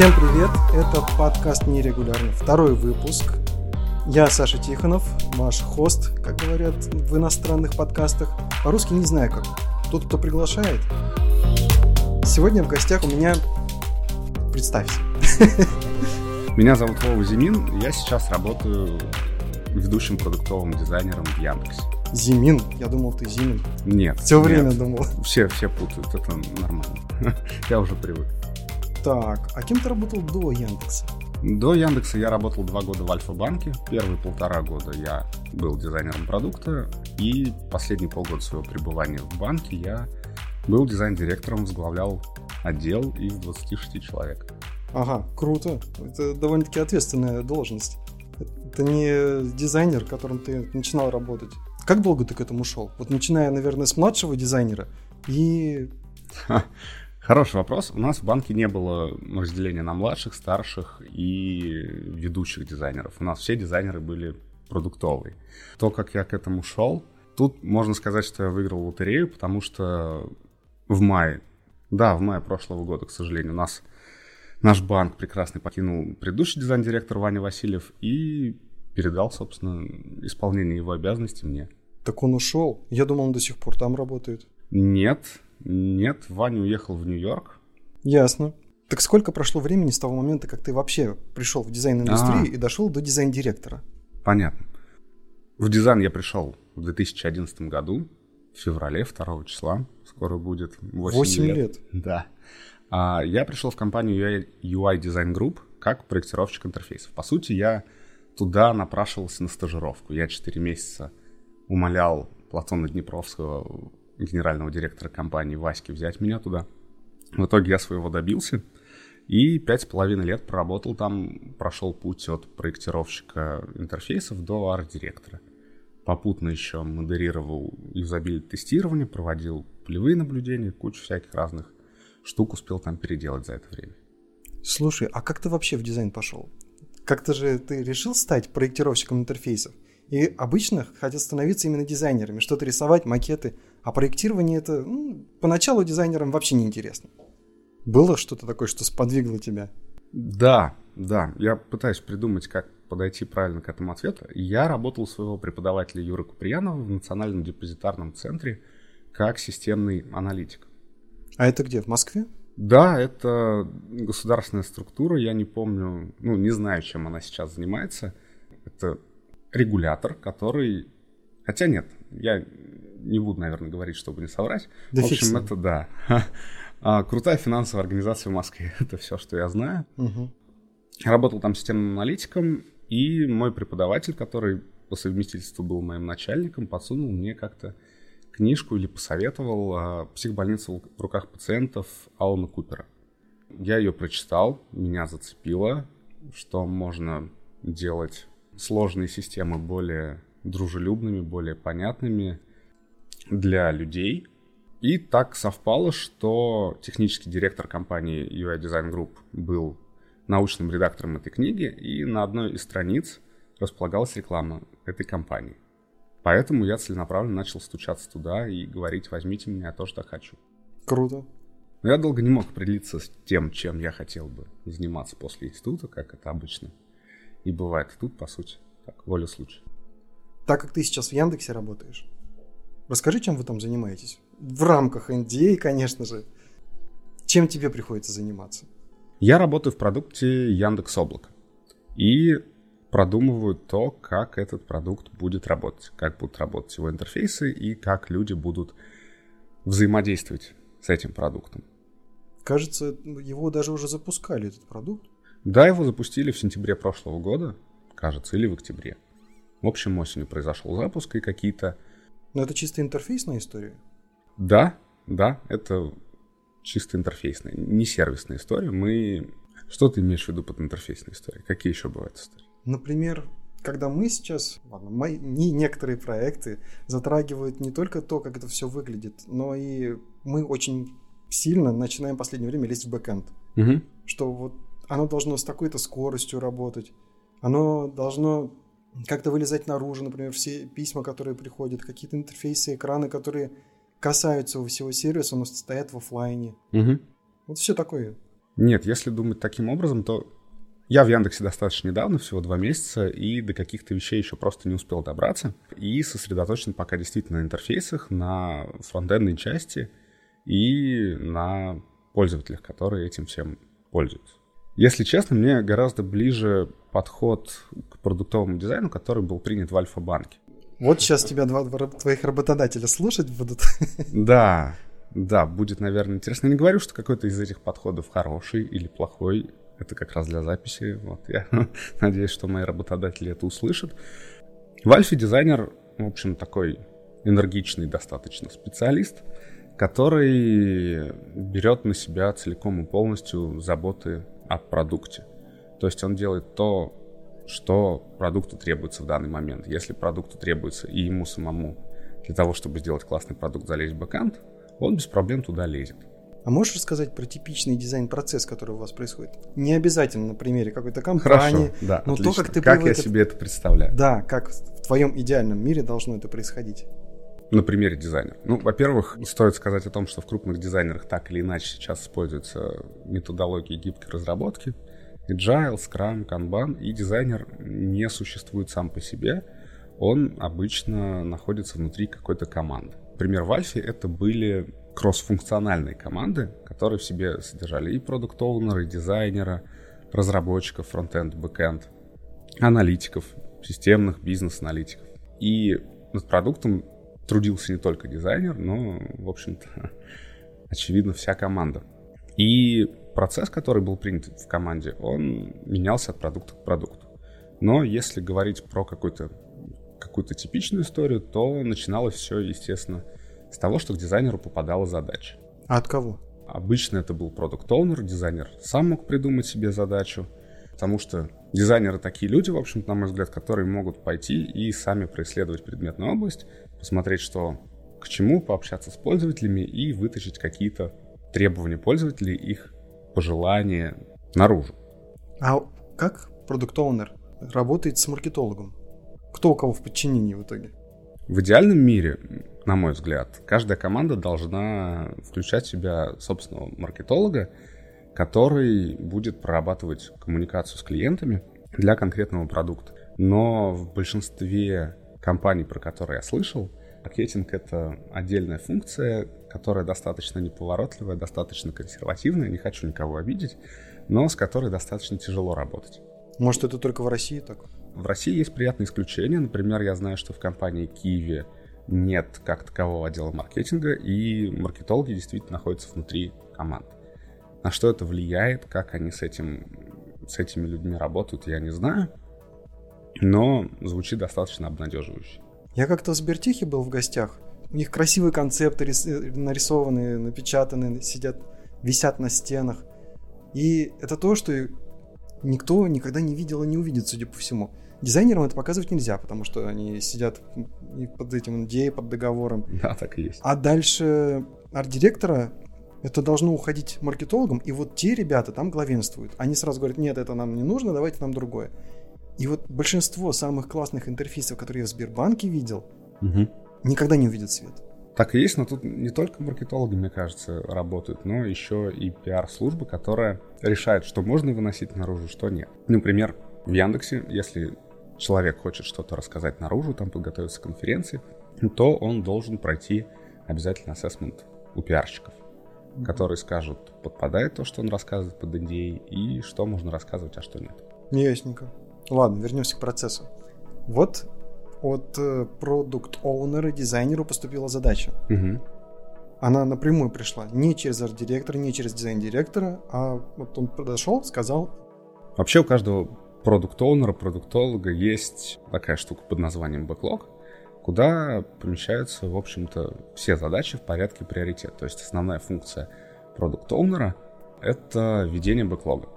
Всем привет! Это подкаст «Нерегулярный», второй выпуск. Я Саша Тихонов, ваш хост, как говорят в иностранных подкастах. По-русски не знаю как. Тот, кто приглашает. Сегодня в гостях у меня... Представься. Меня зовут Вова Зимин. Я сейчас работаю ведущим продуктовым дизайнером в Яндексе. Зимин? Я думал, ты Зимин. Нет. Все нет. время думал. Все, все путают, это нормально. Я уже привык. Так, а кем ты работал до Яндекса? До Яндекса я работал два года в Альфа-банке. Первые полтора года я был дизайнером продукта. И последние полгода своего пребывания в банке я был дизайн-директором, возглавлял отдел из 26 человек. Ага, круто. Это довольно-таки ответственная должность. Это не дизайнер, которым ты начинал работать. Как долго ты к этому шел? Вот начиная, наверное, с младшего дизайнера и... Хороший вопрос. У нас в банке не было разделения на младших, старших и ведущих дизайнеров. У нас все дизайнеры были продуктовые. То, как я к этому шел, тут можно сказать, что я выиграл лотерею, потому что в мае, да, в мае прошлого года, к сожалению, у нас наш банк прекрасный покинул предыдущий дизайн-директор Ваня Васильев и передал, собственно, исполнение его обязанностей мне. Так он ушел. Я думал, он до сих пор там работает. Нет, нет, Ваня уехал в Нью-Йорк. Ясно. Так сколько прошло времени с того момента, как ты вообще пришел в дизайн-индустрию А. и дошел до дизайн-директора? Понятно. В дизайн я пришел в 2011 году, в феврале, 2 числа. Скоро будет 8, Восемь лет. лет. Да. А, я пришел в компанию UI Design Group как проектировщик интерфейсов. По сути, я туда напрашивался на стажировку. Я 4 месяца умолял Платона Днепровского, генерального директора компании Васьки, взять меня туда. В итоге я своего добился. И пять с половиной лет проработал там, прошел путь от проектировщика интерфейсов до арт-директора. Попутно еще модерировал юзабилити тестирование, проводил полевые наблюдения, кучу всяких разных штук успел там переделать за это время. Слушай, а как ты вообще в дизайн пошел? Как-то же ты решил стать проектировщиком интерфейсов? И обычно хотят становиться именно дизайнерами, что-то рисовать, макеты. А проектирование это ну, поначалу дизайнерам вообще не интересно. Было что-то такое, что сподвигло тебя? Да, да. Я пытаюсь придумать, как подойти правильно к этому ответу. Я работал у своего преподавателя Юры Куприянова в Национальном депозитарном центре как системный аналитик. А это где? В Москве? Да, это государственная структура, я не помню, ну, не знаю, чем она сейчас занимается. Это регулятор, который... Хотя нет, я не буду, наверное, говорить, чтобы не соврать. Да в общем, это да. А, Крутая финансовая организация в Москве. Это все, что я знаю. Угу. Работал там системным аналитиком, и мой преподаватель, который по совместительству был моим начальником, подсунул мне как-то книжку или посоветовал а, «Психбольница в руках пациентов» Алана Купера. Я ее прочитал, меня зацепило, что можно делать сложные системы более дружелюбными, более понятными для людей. И так совпало, что технический директор компании UI Design Group был научным редактором этой книги, и на одной из страниц располагалась реклама этой компании. Поэтому я целенаправленно начал стучаться туда и говорить, возьмите меня, я тоже так хочу. Круто. Но я долго не мог определиться с тем, чем я хотел бы заниматься после института, как это обычно и бывает. Тут, по сути, так, воля случая. Так как ты сейчас в Яндексе работаешь, расскажи, чем вы там занимаетесь. В рамках NDA, конечно же. Чем тебе приходится заниматься? Я работаю в продукте Яндекс Облако и продумываю то, как этот продукт будет работать, как будут работать его интерфейсы и как люди будут взаимодействовать с этим продуктом. Кажется, его даже уже запускали, этот продукт. Да, его запустили в сентябре прошлого года, кажется, или в октябре. В общем, осенью произошел запуск и какие-то... Но это чисто интерфейсная история. Да, да, это чисто интерфейсная, не сервисная история. Мы... Что ты имеешь в виду под интерфейсной историей? Какие еще бывают истории? Например, когда мы сейчас, ладно, мои, не некоторые проекты затрагивают не только то, как это все выглядит, но и мы очень сильно начинаем в последнее время лезть в бэкэнд. Угу. Что вот оно должно с такой-то скоростью работать, оно должно как-то вылезать наружу, например, все письма, которые приходят, какие-то интерфейсы, экраны, которые касаются всего сервиса, но стоят в офлайне. Угу. Вот все такое. Нет, если думать таким образом, то я в Яндексе достаточно недавно, всего два месяца, и до каких-то вещей еще просто не успел добраться. И сосредоточен пока действительно на интерфейсах, на фронтендной части и на пользователях, которые этим всем пользуются. Если честно, мне гораздо ближе подход к продуктовому дизайну, который был принят в Альфа-банке. Вот сейчас тебя два твоих работодателя слушать будут. Да, да, будет, наверное, интересно. Я не говорю, что какой-то из этих подходов хороший или плохой. Это как раз для записи. Вот я надеюсь, что мои работодатели это услышат. В Альфе дизайнер, в общем, такой энергичный достаточно специалист, который берет на себя целиком и полностью заботы о продукте. То есть он делает то, что продукту требуется в данный момент. Если продукту требуется и ему самому для того, чтобы сделать классный продукт, залезть в бэкэнд, он без проблем туда лезет. А можешь рассказать про типичный дизайн-процесс, который у вас происходит? Не обязательно на примере какой-то компании, Хорошо, да, но отлично. то, как ты Как я привык- себе это представляю? Да, как в твоем идеальном мире должно это происходить. На примере дизайнера. Ну, во-первых, стоит сказать о том, что в крупных дизайнерах так или иначе сейчас используются методологии гибкой разработки. Agile, Scrum, Kanban, и дизайнер не существует сам по себе. Он обычно находится внутри какой-то команды. Например, в Альфе это были кроссфункциональные команды, которые в себе содержали и продукт и дизайнера, разработчиков, фронтенд, бэкенд, аналитиков, системных бизнес-аналитиков. И над продуктом трудился не только дизайнер, но, в общем-то, очевидно, вся команда. И процесс, который был принят в команде, он менялся от продукта к продукту. Но если говорить про какую-то какую-то типичную историю, то начиналось все, естественно, с того, что к дизайнеру попадала задача. А от кого? Обычно это был продукт оунер дизайнер сам мог придумать себе задачу, потому что дизайнеры такие люди, в общем-то, на мой взгляд, которые могут пойти и сами происследовать предметную область, посмотреть, что к чему, пообщаться с пользователями и вытащить какие-то требования пользователей, их пожелания наружу. А как продукт оунер работает с маркетологом? Кто у кого в подчинении в итоге? В идеальном мире, на мой взгляд, каждая команда должна включать в себя собственного маркетолога, который будет прорабатывать коммуникацию с клиентами для конкретного продукта. Но в большинстве компаний, про которые я слышал, маркетинг — это отдельная функция, которая достаточно неповоротливая, достаточно консервативная, не хочу никого обидеть, но с которой достаточно тяжело работать. Может, это только в России так? В России есть приятные исключения. Например, я знаю, что в компании Киви нет как такового отдела маркетинга, и маркетологи действительно находятся внутри команд. На что это влияет, как они с, этим, с этими людьми работают, я не знаю, но звучит достаточно обнадеживающе. Я как-то в Сбертехе был в гостях. У них красивые концепты рис- нарисованы, напечатаны, сидят, висят на стенах. И это то, что никто никогда не видел и не увидит, судя по всему. Дизайнерам это показывать нельзя, потому что они сидят под этим NDA, под договором. Да, так и есть. А дальше арт-директора это должно уходить маркетологам, и вот те ребята там главенствуют. Они сразу говорят, нет, это нам не нужно, давайте нам другое. И вот большинство самых классных интерфейсов, которые я в Сбербанке видел, Мгм. никогда не увидят свет. Так и есть, но тут не только маркетологи, мне кажется, работают, но еще и пиар-служба, которая решает, что можно выносить наружу, что нет. Например, в Яндексе, если человек хочет что-то рассказать наружу, там подготовиться к конференции, то он должен пройти обязательно ассессмент у пиарщиков, которые скажут, подпадает то, что он рассказывает под NDA, и что можно рассказывать, а что нет. Ясненько. Ладно, вернемся к процессу. Вот от продукт-оунера, дизайнеру поступила задача. Мгм. Она напрямую пришла. Не через арт-директора, не через дизайн-директора, а вот он подошел, сказал, Вообще у каждого продукт-оунера, продуктолога есть такая штука под названием бэклог, куда помещаются, в общем-то, все задачи в порядке приоритета. То есть основная функция продукт-оунера — это ведение бэклога.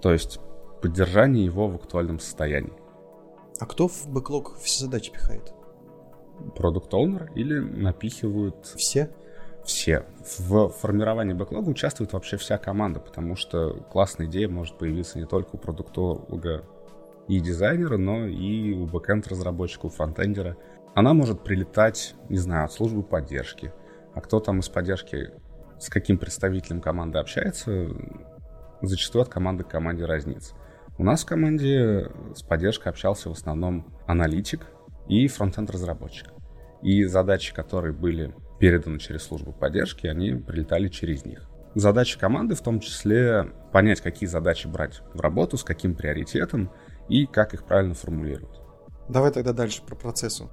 То есть поддержание его в актуальном состоянии. а кто в бэклог все задачи пихает? Продукт-оунер или напихивают Все? все. В формировании бэклога участвует вообще вся команда, потому что классная идея может появиться не только у продуктолога и дизайнера, но и у бэкэнд-разработчика, у фронтендера. Она может прилетать, не знаю, от службы поддержки. А кто там из поддержки с каким представителем команды общается, зачастую от команды к команде разнится. У нас в команде с поддержкой общался в основном аналитик и фронтенд-разработчик. И задачи, которые были переданы через службу поддержки, они прилетали через них. Задача команды в том числе понять, какие задачи брать в работу, с каким приоритетом и как их правильно формулировать. Давай тогда дальше про процессу.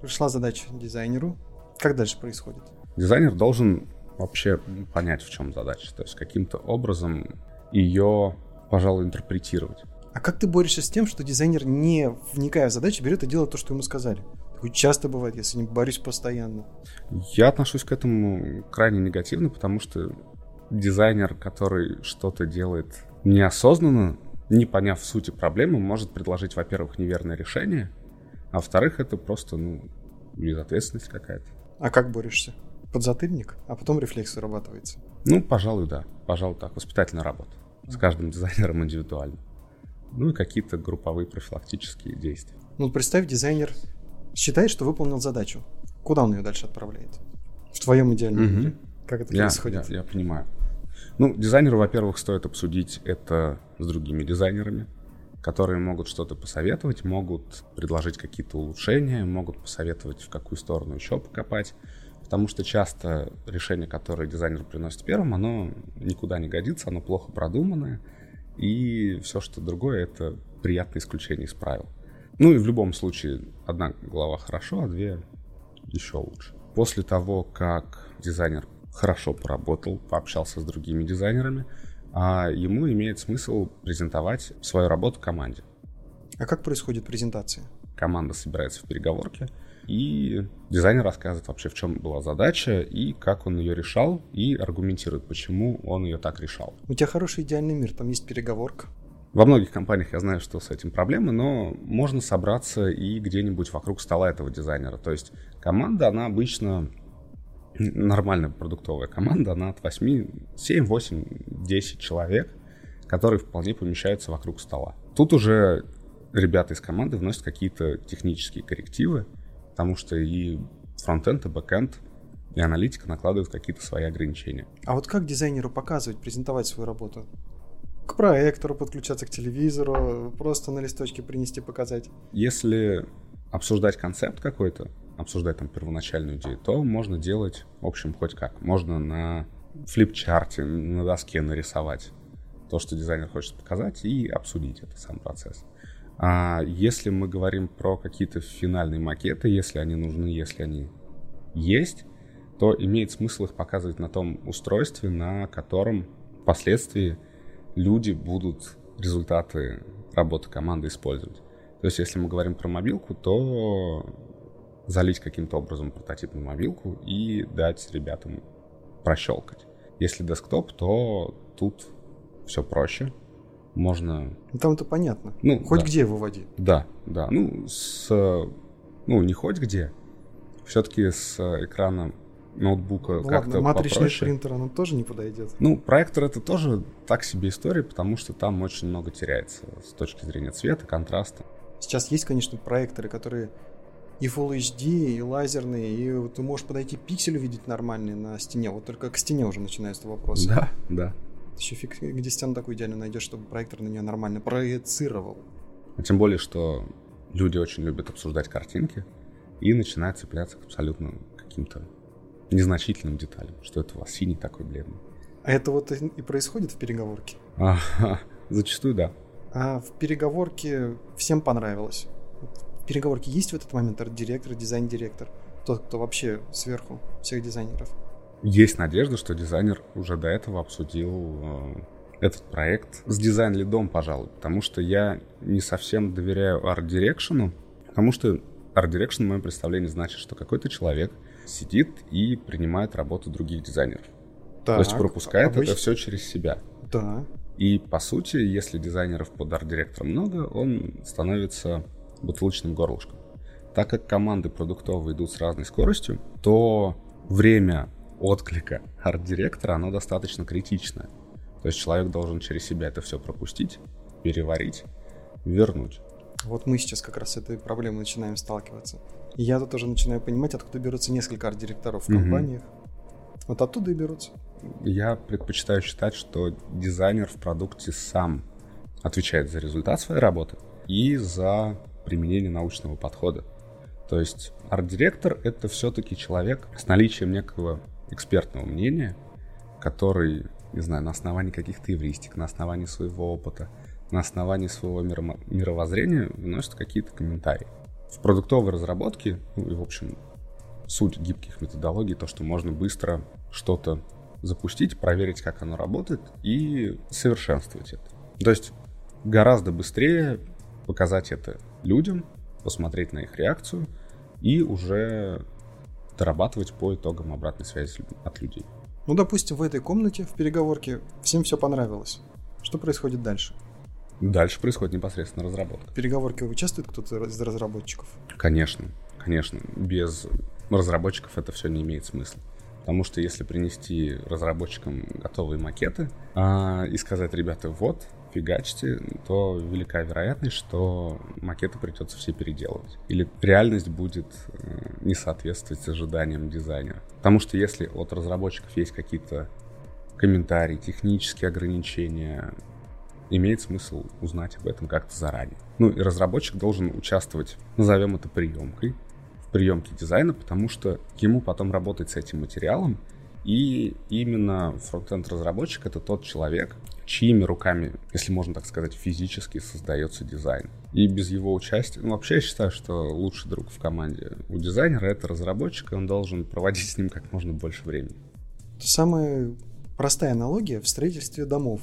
Пришла задача дизайнеру. Как дальше происходит? Дизайнер должен вообще понять, в чем задача. То есть каким-то образом ее, пожалуй, интерпретировать. А как ты борешься с тем, что дизайнер, не вникая в задачу, берет и делает то, что ему сказали? Такое часто бывает, если не борюсь постоянно. Я отношусь к этому крайне негативно, потому что дизайнер, который что-то делает неосознанно, не поняв сути проблемы, может предложить, во-первых, неверное решение, а во-вторых, это просто, ну, безответственность какая-то. А как борешься? Подзатыльник, а потом рефлекс вырабатывается? Ну, пожалуй, да. Пожалуй, так. Воспитательная работа. С каждым дизайнером индивидуально. Ну и какие-то групповые профилактические действия. Ну, представь, дизайнер считает, что выполнил задачу. Куда он ее дальше отправляет? В твоем идеальном угу. мире. Как это я, происходит? Я, я понимаю. Ну, дизайнеру, во-первых, стоит обсудить это с другими дизайнерами, которые могут что-то посоветовать, могут предложить какие-то улучшения, могут посоветовать, в какую сторону еще покопать. Потому что часто решение, которое дизайнер приносит первым, оно никуда не годится, оно плохо продуманное, и все, что другое, это приятное исключение из правил. Ну и в любом случае, одна глава хорошо, а две еще лучше. После того, как дизайнер хорошо поработал, пообщался с другими дизайнерами, а ему имеет смысл презентовать свою работу команде. А как происходит презентация? Команда собирается в переговорке, и дизайнер рассказывает вообще, в чем была задача, и как он ее решал, и аргументирует, почему он ее так решал. У тебя хороший идеальный мир, там есть переговорка. Во многих компаниях я знаю, что с этим проблемы, но можно собраться и где-нибудь вокруг стола этого дизайнера. То есть команда, она обычно нормальная продуктовая команда, она от 8, 7, 8, 10 человек, которые вполне помещаются вокруг стола. Тут уже ребята из команды вносят какие-то технические коррективы, потому что и фронтенд, и бэкенд, и аналитика накладывают какие-то свои ограничения. А вот как дизайнеру показывать, презентовать свою работу? К проектору подключаться, к телевизору, просто на листочке принести, показать? Если обсуждать концепт какой-то, обсуждать там первоначальную идею, то можно делать, в общем, хоть как. Можно на флипчарте, на доске нарисовать то, что дизайнер хочет показать, и обсудить это сам процесс. А если мы говорим про какие-то финальные макеты, если они нужны, если они есть, то имеет смысл их показывать на том устройстве, на котором впоследствии люди будут результаты работы команды использовать. То есть, если мы говорим про мобилку, то залить каким-то образом прототип на мобилку и дать ребятам прощелкать. Если десктоп, то тут все проще. Можно... Ну, там это понятно. Ну, хоть да. где выводи. Да, да. Ну, с... Ну, не хоть где. Все-таки с экрана ноутбука ну, как-то матричный попроще. принтер, он тоже не подойдет. Ну, проектор это тоже так себе история, потому что там очень много теряется с точки зрения цвета, контраста. Сейчас есть, конечно, проекторы, которые и Full HD, и лазерные, и ты можешь подойти пиксель увидеть нормальный на стене. Вот только к стене уже начинаются вопросы. Да, да. Еще фиг, где стену такую идеально найдешь, чтобы проектор на нее нормально проецировал. А тем более, что люди очень любят обсуждать картинки и начинают цепляться к абсолютно каким-то незначительным деталям, что это у вас синий такой бледный. А это вот и происходит в переговорке? А, зачастую да. А в переговорке всем понравилось? переговорке есть в этот момент арт-директор, дизайн-директор? Тот, кто вообще сверху всех дизайнеров? Есть надежда, что дизайнер уже до этого обсудил э, этот проект с дизайн-лидом, пожалуй, потому что я не совсем доверяю арт-дирекшену, потому что art direction, в моем представлении, значит, что какой-то человек сидит и принимает работу других дизайнеров. Так, То есть пропускает обычно... это все через себя. Да. И по сути, если дизайнеров под арт-директором много, он становится бутылочным горлышком. Так как команды продуктовые идут с разной скоростью, то время отклика арт-директора, оно достаточно критичное. То есть человек должен через себя это все пропустить, переварить, вернуть. Вот мы сейчас как раз с этой проблемой начинаем сталкиваться. И я тут тоже начинаю понимать, откуда берутся несколько арт-директоров в компаниях. Вот оттуда и берутся. Я предпочитаю считать, что дизайнер в продукте сам отвечает за результат своей работы и за применение научного подхода. То есть арт-директор — это все-таки человек с наличием некого экспертного мнения, который, не знаю, на основании каких-то эвристик, на основании своего опыта, на основании своего мировоззрения вносит какие-то комментарии. В продуктовой разработке, ну и, в общем, суть гибких методологий, то, что можно быстро что-то запустить, проверить, как оно работает и совершенствовать это. То есть гораздо быстрее показать это людям, посмотреть на их реакцию и уже дорабатывать по итогам обратной связи от людей. Ну, допустим, в этой комнате, в переговорке, всем все понравилось. Что происходит дальше? Дальше происходит непосредственно разработка. В переговорке участвует кто-то из разработчиков? Конечно, конечно. Без разработчиков это все не имеет смысла. Потому что если принести разработчикам готовые макеты а, и сказать, ребята, вот, фигачьте, то велика вероятность, что макеты придется все переделывать. Или реальность будет э, не соответствовать ожиданиям дизайнера. Потому что если от разработчиков есть какие-то комментарии, технические ограничения, имеет смысл узнать об этом как-то заранее. Ну и разработчик должен участвовать, назовем это приемкой, приемки дизайна, потому что ему потом работать с этим материалом, и именно фронтенд разработчик это тот человек, чьими руками, если можно так сказать, физически создается дизайн. И без его участия, ну вообще я считаю, что лучший друг в команде у дизайнера это разработчик, и он должен проводить с ним как можно больше времени. Самая простая аналогия в строительстве домов,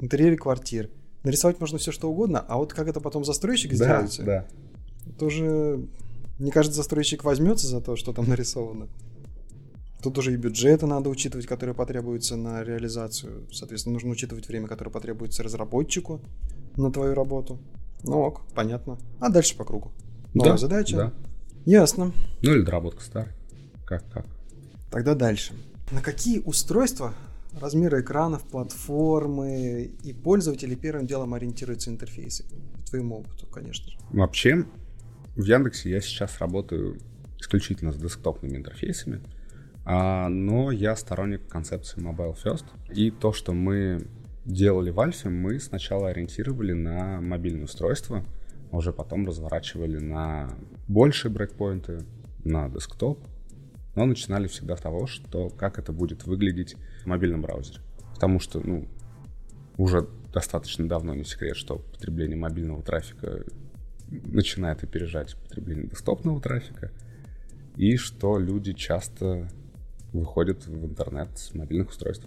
интерьере квартир. Нарисовать можно все что угодно, а вот как это потом застройщик да, сделает, да. это уже не каждый застройщик возьмется за то, что там нарисовано. Тут уже и бюджеты надо учитывать, которые потребуются на реализацию. Соответственно, нужно учитывать время, которое потребуется разработчику на твою работу. Ну ок, понятно. А дальше по кругу. Новая да, задача. Да. Ясно. Ну или доработка старой. Как, как? Тогда дальше. На какие устройства, размеры экранов, платформы и пользователи первым делом ориентируются интерфейсы? По твоему опыту, конечно же. Вообще, в Яндексе я сейчас работаю исключительно с десктопными интерфейсами, но я сторонник концепции Mobile First. И то, что мы делали в Альфе, мы сначала ориентировали на мобильное устройство, а уже потом разворачивали на большие брейкпоинты, на десктоп, но начинали всегда с того, что как это будет выглядеть в мобильном браузере. Потому что, ну, уже достаточно давно не секрет, что потребление мобильного трафика начинает опережать потребление десктопного трафика, и что люди часто выходят в интернет с мобильных устройств.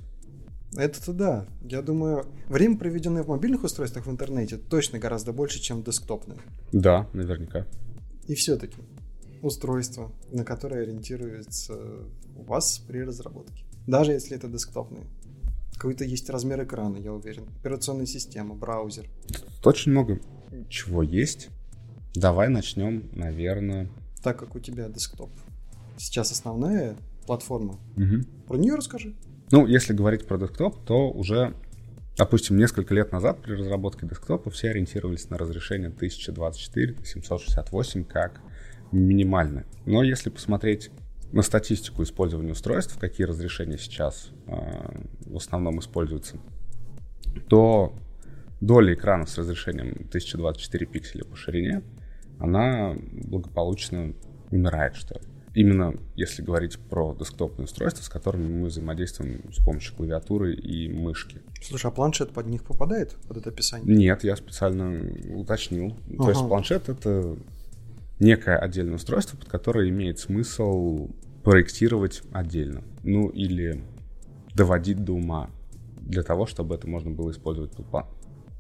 Это-то да. Я думаю, время, проведенное в мобильных устройствах в интернете, точно гораздо больше, чем в десктопных. Да, наверняка. И все-таки устройство, на которое ориентируется у вас при разработке. Даже если это десктопные. Какой-то есть размер экрана, я уверен. Операционная система, браузер. Тут очень много чего есть. Давай начнем, наверное. Так как у тебя десктоп. Сейчас основная платформа. Угу. Про нее расскажи. Ну, если говорить про десктоп, то уже, допустим, несколько лет назад при разработке десктопа все ориентировались на разрешение 1024, 768 как минимальное. Но если посмотреть на статистику использования устройств, какие разрешения сейчас э, в основном используются, то доля экрана с разрешением 1024 пикселя по ширине она благополучно умирает, что ли. Именно если говорить про десктопные устройства, с которыми мы взаимодействуем с помощью клавиатуры и мышки. Слушай, а планшет под них попадает, под это описание? Нет, я специально уточнил. Ага. То есть планшет — это некое отдельное устройство, под которое имеет смысл проектировать отдельно. Ну или доводить до ума для того, чтобы это можно было использовать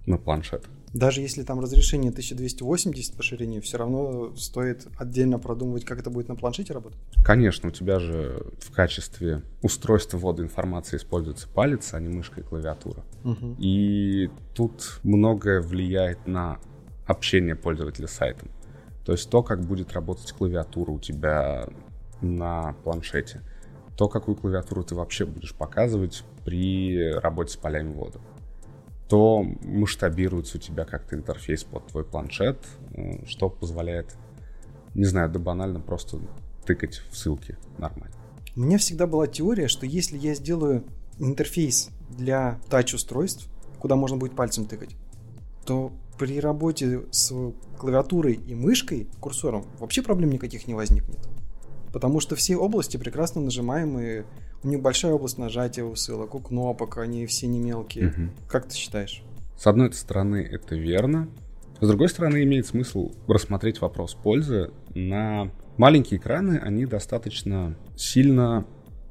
на планшетах. Даже если там разрешение 1280 по ширине, все равно стоит отдельно продумывать, как это будет на планшете работать? Конечно, у тебя же в качестве устройства ввода информации используется палец, а не мышка и клавиатура. Угу. И тут многое влияет на общение пользователя с сайтом. То есть то, как будет работать клавиатура у тебя на планшете, то, какую клавиатуру ты вообще будешь показывать при работе с полями ввода то масштабируется у тебя как-то интерфейс под твой планшет, э, что позволяет, не знаю, да банально просто тыкать в ссылки нормально. У меня всегда была теория, что если я сделаю интерфейс для тач-устройств, куда можно будет пальцем тыкать, то при работе с клавиатурой и мышкой, курсором, вообще проблем никаких не возникнет. Потому что все области прекрасно нажимаемые, у них большая область нажатия у ссылок, у кнопок, они все не мелкие. Угу. Как ты считаешь? С одной стороны, это верно. С другой стороны, имеет смысл рассмотреть вопрос пользы. На маленькие экраны они достаточно сильно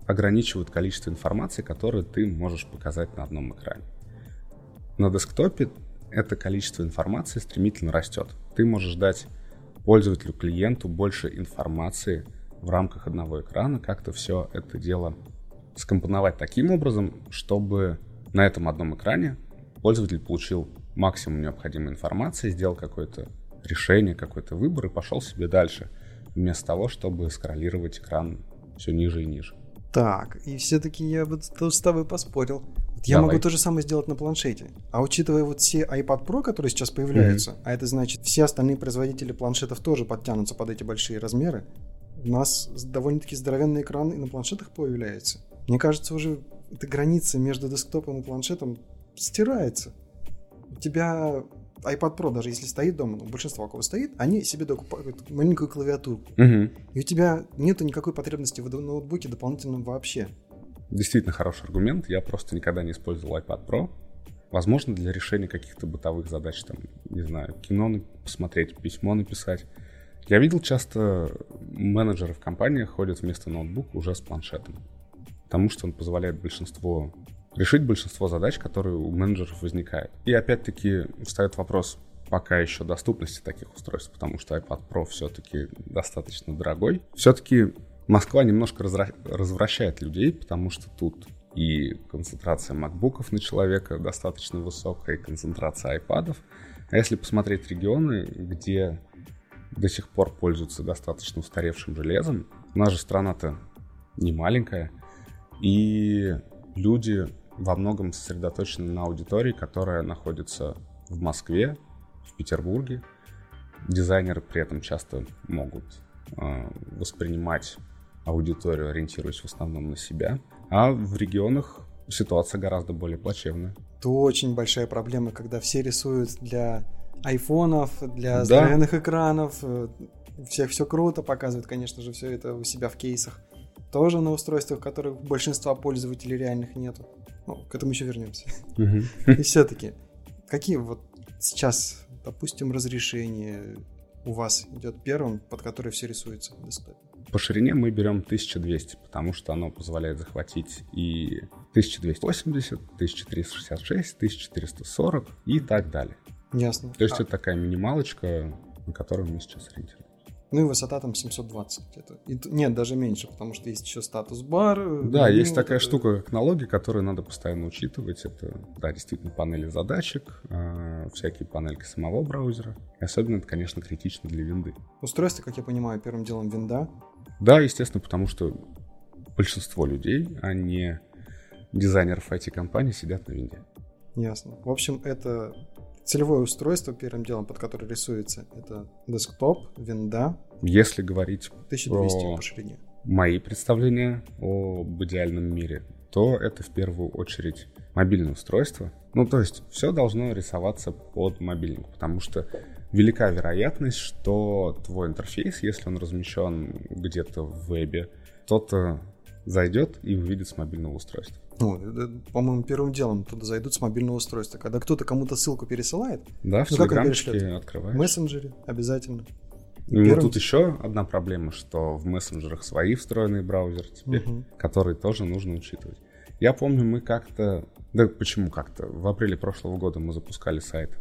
ограничивают количество информации, которую ты можешь показать на одном экране. На десктопе это количество информации стремительно растет. Ты можешь дать пользователю, клиенту больше информации в рамках одного экрана, как-то все это дело скомпоновать таким образом, чтобы на этом одном экране пользователь получил максимум необходимой информации, сделал какое-то решение, какой-то выбор и пошел себе дальше, вместо того, чтобы скроллировать экран все ниже и ниже. Так, и все-таки я бы с тобой поспорил. Я могу то же самое сделать на планшете. А учитывая вот все iPad Pro, которые сейчас появляются, mm-hmm. а это значит, все остальные производители планшетов тоже подтянутся под эти большие размеры, у нас довольно-таки здоровенный экран и на планшетах появляется. Мне кажется, уже эта граница между десктопом и планшетом стирается у тебя iPad Pro, даже если стоит дома, ну, большинство у кого стоит, они себе докупают маленькую клавиатуру. Угу. И у тебя нету никакой потребности в ноутбуке дополнительном вообще. Действительно хороший аргумент. Я просто никогда не использовал iPad Pro. Возможно, для решения каких-то бытовых задач, там, не знаю, кино посмотреть, письмо написать. Я видел часто менеджеры в компаниях ходят вместо ноутбука уже с планшетом. Потому что он позволяет большинство решить большинство задач, которые у менеджеров возникают. И опять-таки встает вопрос пока еще доступности таких устройств, потому что iPad Pro все-таки достаточно дорогой. Все-таки Москва немножко разра... развращает людей, потому что тут и концентрация макбуков на человека достаточно высокая, и концентрация айпадов. А если посмотреть регионы, где до сих пор пользуются достаточно устаревшим железом, у нас же страна-то не маленькая, и люди во многом сосредоточены на аудитории, которая находится в Москве, в Петербурге. Дизайнеры при этом часто могут э, воспринимать аудиторию, ориентируясь в основном на себя. А в регионах ситуация гораздо более плачевная. Это очень большая проблема, когда все рисуют для айфонов, для да. здоровенных экранов. Э, всех все круто показывают, конечно же, все это у себя в кейсах. Тоже на устройствах, которых большинства пользователей реальных нету. Ну, к этому еще вернемся. И все-таки, какие вот сейчас, допустим, разрешение у вас идет первым, под который все рисуется? По ширине мы берем 1200, потому что оно позволяет захватить и 1280, 1366, 1440 и так далее. Ясно. То есть а... это такая минималочка, на которую мы сейчас ориентируемся. Ну и высота там 720 где-то. И, нет, даже меньше, потому что есть еще статус-бар. Да, ну, есть такая это... штука, как налоги, которую надо постоянно учитывать. Это, да, действительно, панели задачек, э, всякие панельки самого браузера. И особенно это, конечно, критично для винды. Устройство, как я понимаю, первым делом винда. Да, естественно, потому что большинство людей, а не дизайнеров IT-компаний, сидят на винде. Ясно. В общем, это Целевое устройство первым делом, под которое рисуется, это десктоп, винда. Если говорить 1200 про по ширине. мои представления об идеальном мире, то это в первую очередь мобильное устройство. Ну, то есть все должно рисоваться под мобильник, потому что велика вероятность, что твой интерфейс, если он размещен где-то в вебе, кто-то зайдет и увидит с мобильного устройства. Ну, по-моему, первым делом туда зайдут с мобильного устройства. Когда кто-то кому-то ссылку пересылает, да, в ну, как он открываешь. В мессенджере обязательно. Ну, первым... тут еще одна проблема, что в мессенджерах свои встроенные браузеры теперь, угу. которые тоже нужно учитывать. Я помню, мы как-то... Да почему как-то? В апреле прошлого года мы запускали сайт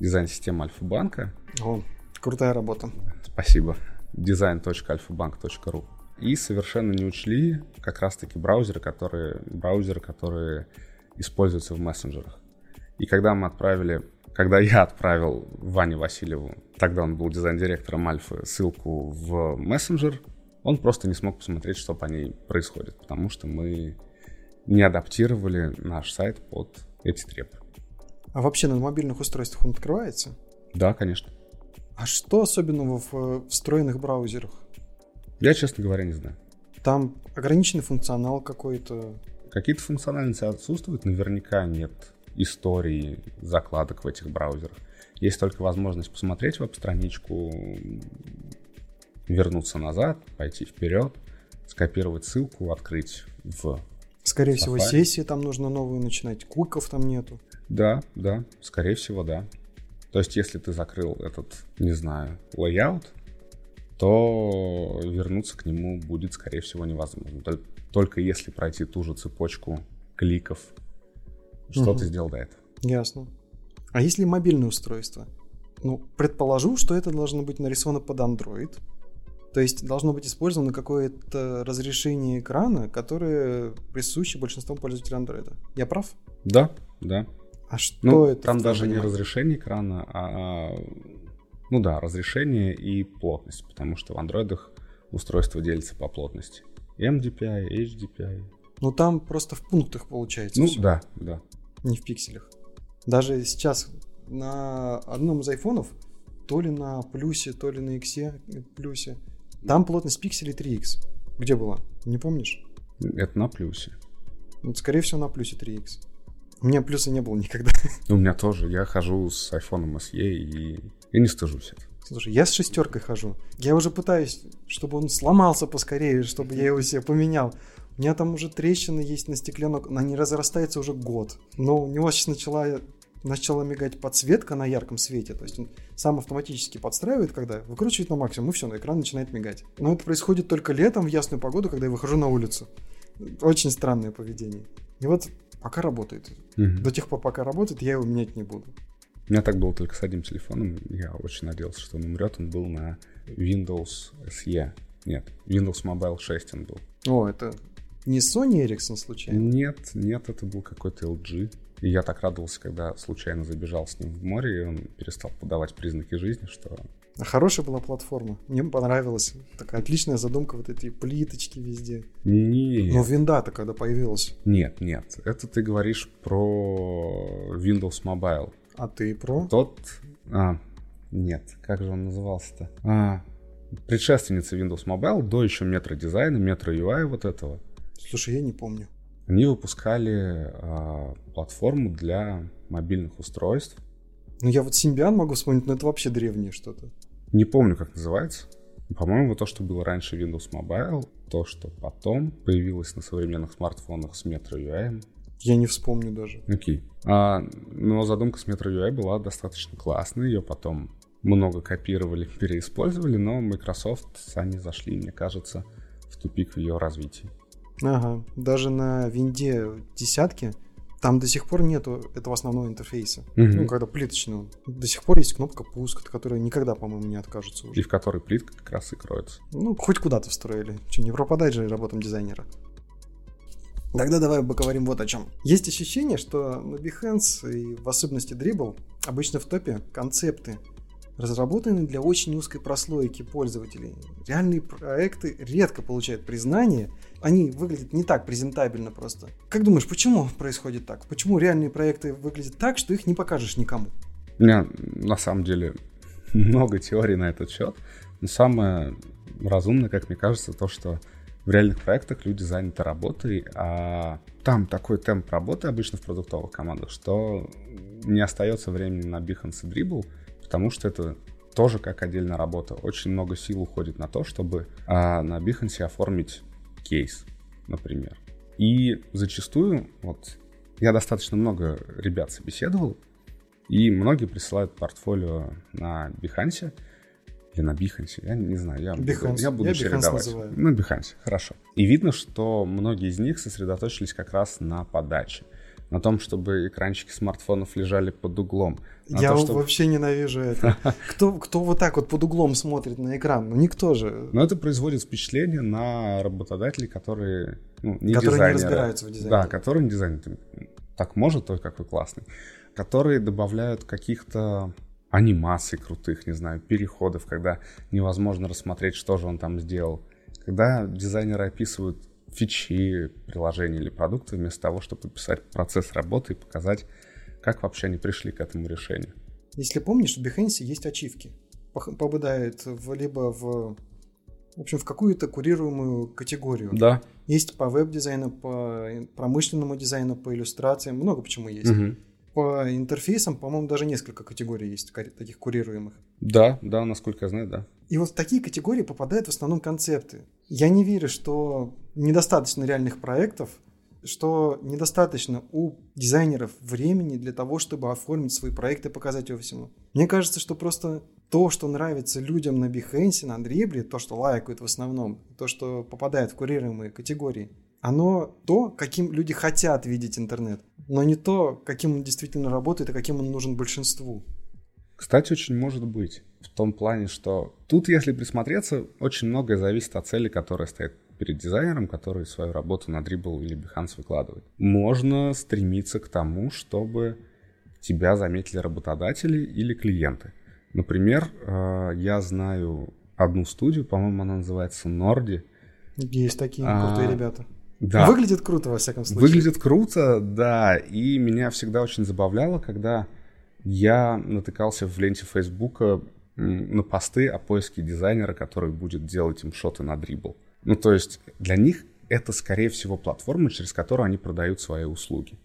дизайн-системы Альфа-банка. О, крутая работа. Спасибо. design.alfabank.ru и совершенно не учли как раз-таки браузеры, которые, браузеры, которые используются в мессенджерах. И когда мы отправили, когда я отправил Ване Васильеву, тогда он был дизайн-директором Альфы, ссылку в мессенджер, он просто не смог посмотреть, что по ней происходит, потому что мы не адаптировали наш сайт под эти требования. А вообще на мобильных устройствах он открывается? Да, конечно. А что особенного в встроенных браузерах? Я, честно говоря, не знаю. Там ограниченный функционал какой-то. Какие-то функциональности отсутствуют, наверняка нет истории закладок в этих браузерах. Есть только возможность посмотреть веб-страничку, вернуться назад, пойти вперед, скопировать ссылку, открыть в Скорее Safari. всего, сессии там нужно новые начинать, куков там нету. Да, да, скорее всего, да. То есть, если ты закрыл этот, не знаю, layout, то вернуться к нему будет, скорее всего, невозможно. Тол- Только если пройти ту же цепочку кликов, что Мгм. ты сделал до этого. Ясно. А если мобильное устройство? Ну, предположу, что это должно быть нарисовано под Android. То есть должно быть использовано какое-то разрешение экрана, которое присуще большинству пользователей Android. Я прав? Да, да. А что Ну, это? там даже не разрешение экрана, а, а, ну да, разрешение и плотность, потому что в андроидах устройство делится по плотности. MDPI, HDPI. Ну, там просто в пунктах получается Ну всё, да, да. не в пикселях. Даже сейчас на одном из айфонов, то ли на плюсе, то ли на иксе плюсе, там плотность пикселей 3х. Где была? Не помнишь? Это на плюсе. Ну, скорее всего, на плюсе 3х. У меня плюса не было никогда. У меня тоже. Я хожу с iPhone SE и, и не стыжусь этого. Слушай, я с шестеркой хожу. Я уже пытаюсь, чтобы он сломался поскорее, чтобы я его себе поменял. У меня там уже трещины есть на стекле, но она не разрастается уже год. Но у него сейчас начала, начала мигать подсветка на ярком свете. То есть он сам автоматически подстраивает, когда выкручивает на максимум, и все, на экран начинает мигать. Но это происходит только летом в ясную погоду, когда я выхожу на улицу. Очень странное поведение. И вот пока работает. Мгм. До тех пор, пока работает, я его менять не буду. У меня так было только с одним телефоном. Я очень надеялся, что он умрет. Он был на Windows SE. Нет, Windows Mobile 6 он был. О, это не Sony Ericsson случайно? Нет, нет, это был какой-то LG. И я так радовался, когда случайно забежал с ним в море, и он перестал подавать признаки жизни, что... А Хорошая была платформа. Мне понравилась. Такая отличная задумка, вот эти плиточки везде. Нет, Но винда-то когда появилась. нет, нет. Это ты говоришь про Windows Mobile. А ты про? Тот... А, нет, как же он назывался-то? А, предшественница Windows Mobile, до еще метро дизайна, метро UI вот этого. Слушай, я не помню. Они выпускали а, платформу для мобильных устройств. Ну, я вот Симбиан могу вспомнить, но это вообще древнее что-то. Не помню, как называется. По-моему, то, что было раньше Windows Mobile, то, что потом появилось на современных смартфонах с Metro UI. Я не вспомню даже. Окей. А, но задумка с Metro UI была достаточно классной. Ее потом много копировали, переиспользовали, но Microsoft сами зашли, мне кажется, в тупик в ее развитии. Ага. Даже на винде десятки там до сих пор нету этого основного интерфейса. Мгм. Ну, когда плиточный он. До сих пор есть кнопка пуск, от которой никогда, по-моему, не откажется уже. И в которой плитка как раз и кроется. Ну, хоть куда-то встроили. Че, не пропадать же работам дизайнера. Тогда давай поговорим вот о чем. Есть ощущение, что на Behance и в особенности Dribble обычно в топе концепты, разработанные для очень узкой прослойки пользователей. Реальные проекты редко получают признание, они выглядят не так презентабельно просто. Как думаешь, почему происходит так? Почему реальные проекты выглядят так, что их не покажешь никому? У меня на самом деле много теорий на этот счет. Но самое разумное, как мне кажется, то, что в реальных проектах люди заняты работой, а там такой темп работы обычно в продуктовых командах, что не остается времени на Behance и Dribble, потому что это тоже как отдельная работа. Очень много сил уходит на то, чтобы а, на Behance оформить кейс, например. И зачастую, вот, я достаточно много ребят собеседовал, и многие присылают портфолио на Behance или на Behance, я не знаю, я, Behance. буду, я буду Я чередовать. называю. На Behance, хорошо. И видно, что многие из них сосредоточились как раз на подаче, на том, чтобы экранчики смартфонов лежали под углом. Я то, чтобы- вообще ненавижу это. Кто, кто вот так вот под углом смотрит на экран? Ну, никто же. Но это производит впечатление на работодателей, которые ну, не Которые не дизайнеры. разбираются в дизайне. Да, которые не дизайнеры. Так может, ой, какой классный. Которые добавляют каких-то анимаций крутых, не знаю, переходов, когда невозможно рассмотреть, что же он там сделал. Когда дизайнеры описывают фичи приложения или продукта, вместо того, чтобы описать процесс работы и показать, как вообще они пришли к этому решению. Если помнишь, в Behance есть ачивки. Попадает в, либо в в общем, в какую-то курируемую категорию. Да. Есть по веб-дизайну, по промышленному дизайну, по иллюстрациям, много почему есть. Мгм. По интерфейсам, по-моему, даже несколько категорий есть таких курируемых. Да, да, насколько я знаю, да. И вот в такие категории попадают в основном концепты. Я не верю, что недостаточно реальных проектов, что недостаточно у дизайнеров времени для того, чтобы оформить свои проекты и показать его всему. Мне кажется, что просто то, что нравится людям на Behance, на Dribbble, то, что лайкают в основном, то, что попадает в курируемые категории, оно то, каким люди хотят видеть интернет, но не то, каким он действительно работает и каким он нужен большинству. Кстати, очень может быть. В том плане, что тут, если присмотреться, очень многое зависит от цели, которая стоит перед дизайнером, который свою работу на Dribble или Behance выкладывает. Можно стремиться к тому, чтобы тебя заметили работодатели или клиенты. Например, э, я знаю одну студию, по-моему, она называется Норди. Есть такие А, крутые ребята. Да, Выглядит круто, во всяком случае. Выглядит круто, да, и меня всегда очень забавляло, когда я натыкался в ленте Фейсбука на посты о поиске дизайнера, который будет делать им шоты на дрибл. Ну, то есть для них это, скорее всего, платформа, через которую они продают свои услуги.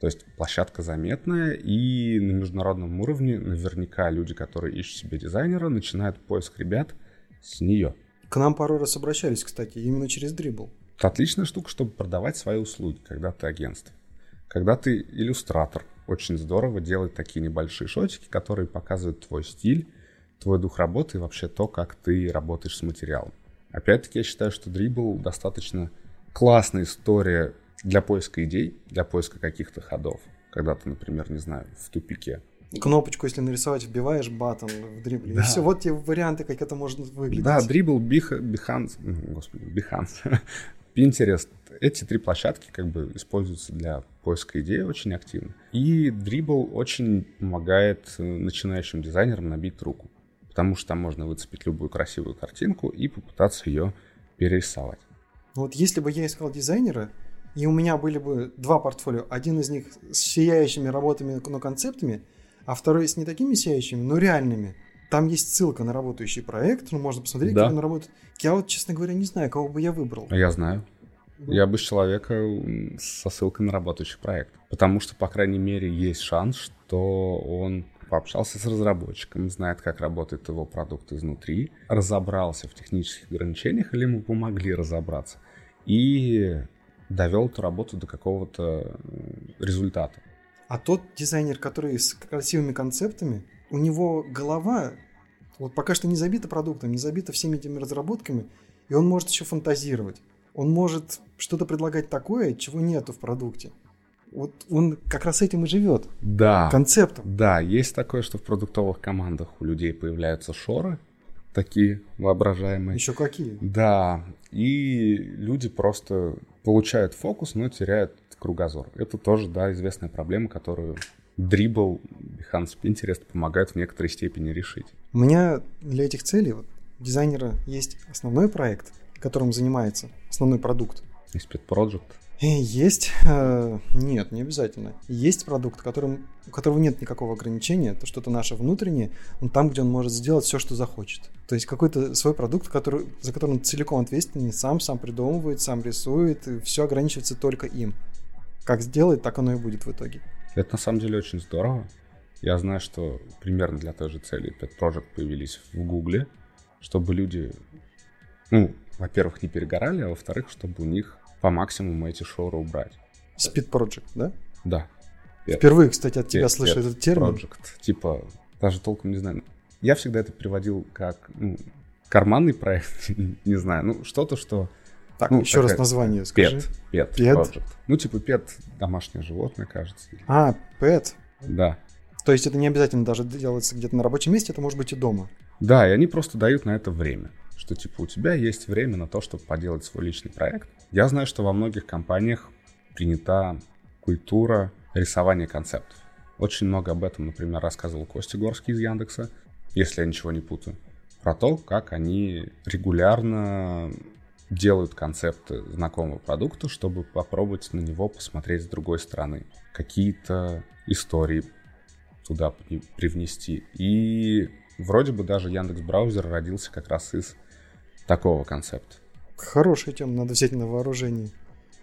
То есть площадка заметная, и на международном уровне наверняка люди, которые ищут себе дизайнера, начинают поиск ребят с нее. К нам пару раз обращались, кстати, именно через дрибл. Это отличная штука, чтобы продавать свои услуги, когда ты агентство. Когда ты иллюстратор, очень здорово делать такие небольшие шотики, которые показывают твой стиль, твой дух работы и вообще то, как ты работаешь с материалом. Опять-таки, я считаю, что Dribble достаточно классная история для поиска идей, для поиска каких-то ходов. Когда ты, например, не знаю, в тупике. Кнопочку, если нарисовать, вбиваешь батон в дрибле. Да. И все, вот тебе варианты, как это может выглядеть. Да, Bih- Behance, м, господи, Behance, Pinterest. Эти три площадки как бы используются для поиска идей очень активно. И Dribble очень помогает э, начинающим дизайнерам набить руку. Потому что там можно выцепить любую красивую картинку и попытаться ее перерисовать. Вот если бы я искал дизайнера, и у меня были бы два портфолио, один из них с сияющими работами, но концептами, а второй с не такими сияющими, но реальными. Там есть ссылка на работающий проект, ну, можно посмотреть, Да. как он работает. Я вот, честно говоря, не знаю, кого бы я выбрал. Я знаю. Я бы с человека со ссылкой на работающий проект. Потому что, по крайней мере, есть шанс, что он пообщался с разработчиком, знает, как работает его продукт изнутри, разобрался в технических ограничениях или ему помогли разобраться, и довел эту работу до какого-то результата. А тот дизайнер, который с красивыми концептами, у него голова вот пока что не забита продуктом, не забита всеми этими разработками, и он может еще фантазировать. Он может что-то предлагать такое, чего нету в продукте. Вот он как раз этим и живет. Да. Концептом. Да, есть такое, что в продуктовых командах у людей появляются шоры, такие воображаемые. Еще какие. Да, и люди просто получают фокус, но теряют кругозор. Это тоже, да, известная проблема, которую Dribble, Behance, Pinterest помогают в некоторой степени решить. У меня для этих целей вот, у дизайнера есть основной проект, которым занимается, основной продукт. Есть Project. И есть, э, нет, не обязательно. Есть продукт, которым, у которого нет никакого ограничения, это что-то наше внутреннее, он там, где он может сделать все, что захочет. То есть какой-то свой продукт, который, за который он целиком ответственен, сам, сам придумывает, сам рисует, и все ограничивается только им. Как сделает, так оно и будет в итоге. Это на самом деле очень здорово. Я знаю, что примерно для той же цели Pet Project появились в Гугле, чтобы люди, ну, во-первых, не перегорали, а во-вторых, чтобы у них по максимуму эти шоры убрать. Speed Project, да? Да. Pet- Впервые, кстати, от тебя Pet- слышу Pet этот термин. Project. Типа, даже толком не знаю. Я всегда это приводил как ну, карманный проект, не знаю, ну что-то, что Так, Ну, еще раз название скажи. Pet? Project. Ну, типа Pet домашнее животное, кажется. А, Pet. Да. То есть это не обязательно даже делается где-то на рабочем месте, это может быть и дома. Да, и они просто дают на это время. Что типа у тебя есть время на то, чтобы поделать свой личный проект. Я знаю, что во многих компаниях принята культура рисования концептов. Очень много об этом, например, рассказывал Костя Горский из Яндекса, если я ничего не путаю, про то, как они регулярно делают концепты знакомого продукта, чтобы попробовать на него посмотреть с другой стороны. Какие-то истории туда при- привнести. И вроде бы даже Яндекс Браузер родился как раз из такого концепта. Хорошая тема, надо взять на вооружение.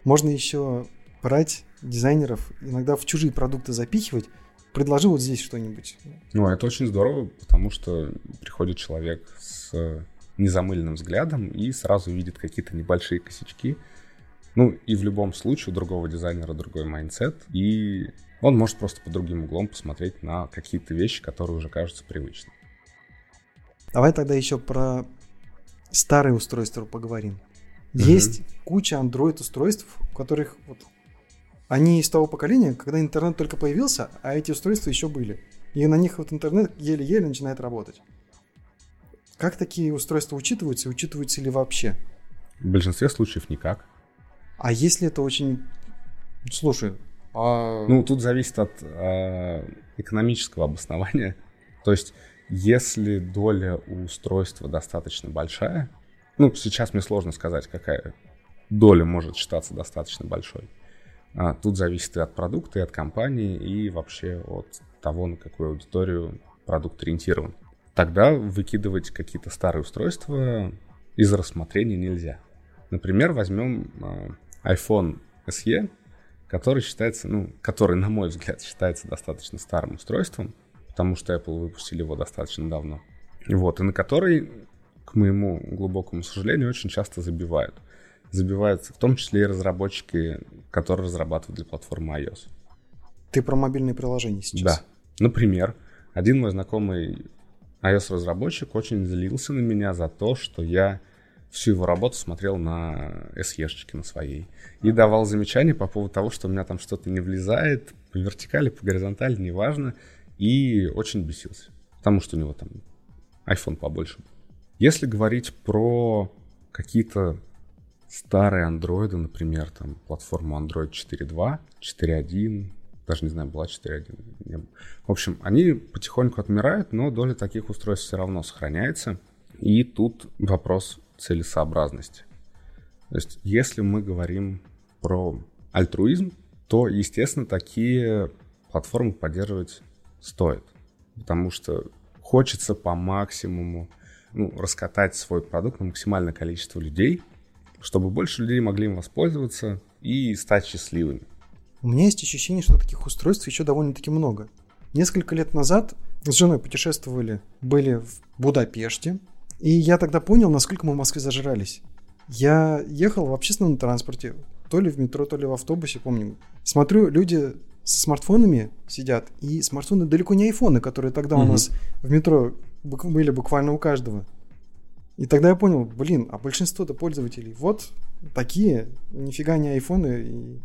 Можно еще брать дизайнеров, иногда в чужие продукты запихивать, предложи вот здесь что-нибудь. Ну, это очень здорово, потому что приходит человек с незамыленным взглядом и сразу видит какие-то небольшие косячки. Ну, и в любом случае у другого дизайнера другой mindset, и он может просто под другим углом посмотреть на какие-то вещи, которые уже кажутся привычными. Давай тогда еще про старые устройства поговорим. Есть угу. куча Android устройств, у которых вот они из того поколения, когда интернет только появился, а эти устройства еще были. И на них вот интернет еле-еле начинает работать. Как такие устройства учитываются и учитываются ли вообще? В большинстве случаев никак. А если это очень... Слушай, а... Ну, тут зависит от э, экономического обоснования. То есть, если доля у устройства достаточно большая, ну, сейчас мне сложно сказать, какая доля может считаться достаточно большой. А, тут зависит и от продукта, и от компании, и вообще от того, на какую аудиторию продукт ориентирован тогда выкидывать какие-то старые устройства из рассмотрения нельзя. Например, возьмем а, iPhone SE, который считается, ну, который, на мой взгляд, считается достаточно старым устройством, потому что Apple выпустили его достаточно давно. Вот, и на который, к моему глубокому сожалению, очень часто забивают. Забиваются в том числе и разработчики, которые разрабатывают для платформы iOS. Ты про мобильные приложения сейчас? Да. Например, один мой знакомый iOS-разработчик очень злился на меня за то, что я всю его работу смотрел на SE-шечке на своей. И давал замечания по поводу того, что у меня там что-то не влезает, по вертикали, по горизонтали, неважно. И очень бесился, потому что у него там iPhone побольше. Если говорить про какие-то старые андроиды, например, там платформу Android 4.2, 4.1, даже не знаю, была 4.1. В общем, они потихоньку отмирают, но доля таких устройств все равно сохраняется. И тут вопрос целесообразности. То есть, если мы говорим про альтруизм, то, естественно, такие платформы поддерживать стоит. Потому что хочется по максимуму ну, раскатать свой продукт на максимальное количество людей, чтобы больше людей могли им воспользоваться и стать счастливыми. У меня есть ощущение, что таких устройств еще довольно-таки много. Несколько лет назад с женой путешествовали, были в Будапеште, и я тогда понял, насколько мы в Москве зажрались. Я ехал в общественном транспорте, то ли в метро, то ли в автобусе, помню. Смотрю, люди со смартфонами сидят, и смартфоны далеко не айфоны, которые тогда mm-hmm. у нас в метро были буквально у каждого. И тогда я понял, блин, а большинство-то пользователей вот такие, нифига не айфоны, и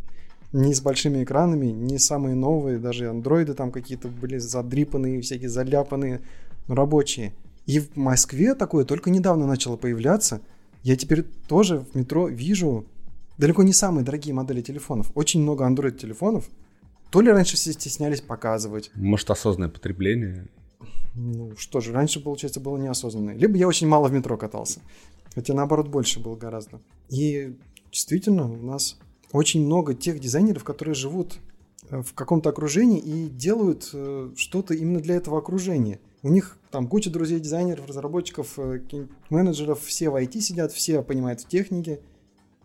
не с большими экранами, не самые новые, даже андроиды там какие-то были задрипанные, всякие заляпанные, но рабочие. И в Москве такое только недавно начало появляться. Я теперь тоже в метро вижу далеко не самые дорогие модели телефонов. Очень много Android-телефонов. То ли раньше все стеснялись показывать. Может, осознанное потребление? Ну, что же, раньше, получается, было неосознанное. Либо я очень мало в метро катался. Хотя, наоборот, больше было гораздо. И действительно, у нас очень много тех дизайнеров, которые живут э, в каком-то окружении и делают э, что-то именно для этого окружения. У них там куча друзей дизайнеров, разработчиков, э, менеджеров, все в IT сидят, все понимают в технике,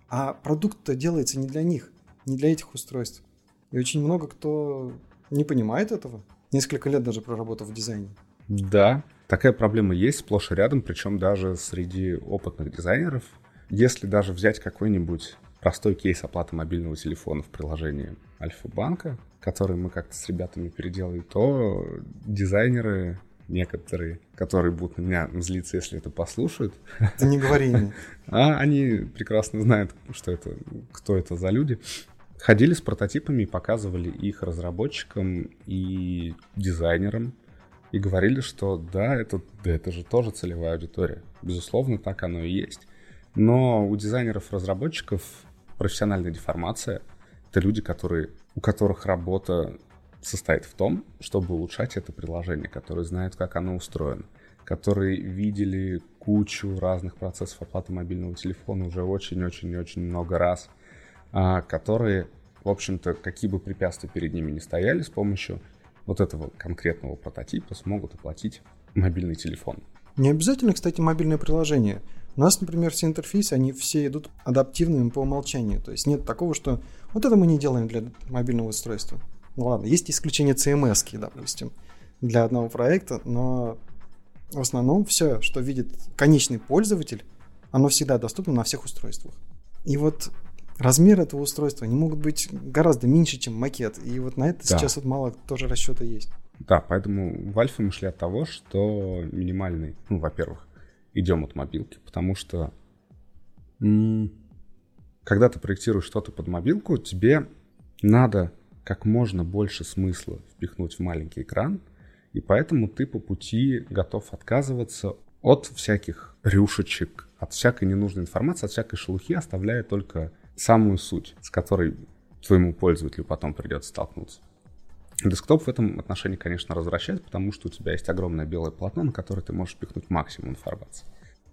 а продукт-то делается не для них, не для этих устройств. И очень много кто не понимает этого, несколько лет даже проработав в дизайне. Да, такая проблема есть сплошь и рядом, причем даже среди опытных дизайнеров. Если даже взять какой-нибудь простой кейс оплаты мобильного телефона в приложении Альфа-банка, который мы как-то с ребятами переделали, то дизайнеры некоторые, которые будут на меня злиться, если это послушают. Ты не говори мне. А они прекрасно знают, что это, кто это за люди. Ходили с прототипами и показывали их разработчикам и дизайнерам. И говорили, что да, это, да, это же тоже целевая аудитория. Безусловно, так оно и есть. Но у дизайнеров-разработчиков профессиональная деформация — это люди, которые, у которых работа состоит в том, чтобы улучшать это приложение, которые знают, как оно устроено, которые видели кучу разных процессов оплаты мобильного телефона уже очень-очень-очень много раз, а, которые, в общем-то, какие бы препятствия перед ними не стояли, с помощью вот этого конкретного прототипа смогут оплатить мобильный телефон. Не обязательно, кстати, мобильное приложение. У нас, например, все интерфейсы, они все идут адаптивными по умолчанию. То есть нет такого, что вот это мы не делаем для мобильного устройства. Ну ладно, есть исключение CMS, допустим, для одного проекта, но в основном все, что видит конечный пользователь, оно всегда доступно на всех устройствах. И вот размер этого устройства не могут быть гораздо меньше, чем макет. И вот на это да. сейчас вот мало тоже расчета есть. Да, поэтому в Альфе мы шли от того, что минимальный, ну, во-первых, идем от мобилки, потому что когда ты проектируешь что-то под мобилку, тебе надо как можно больше смысла впихнуть в маленький экран, и поэтому ты по пути готов отказываться от всяких рюшечек, от всякой ненужной информации, от всякой шелухи, оставляя только самую суть, с которой твоему пользователю потом придется столкнуться. Десктоп в этом отношении, конечно, развращает, потому что у тебя есть огромное белое полотно, на которое ты можешь пихнуть максимум информации.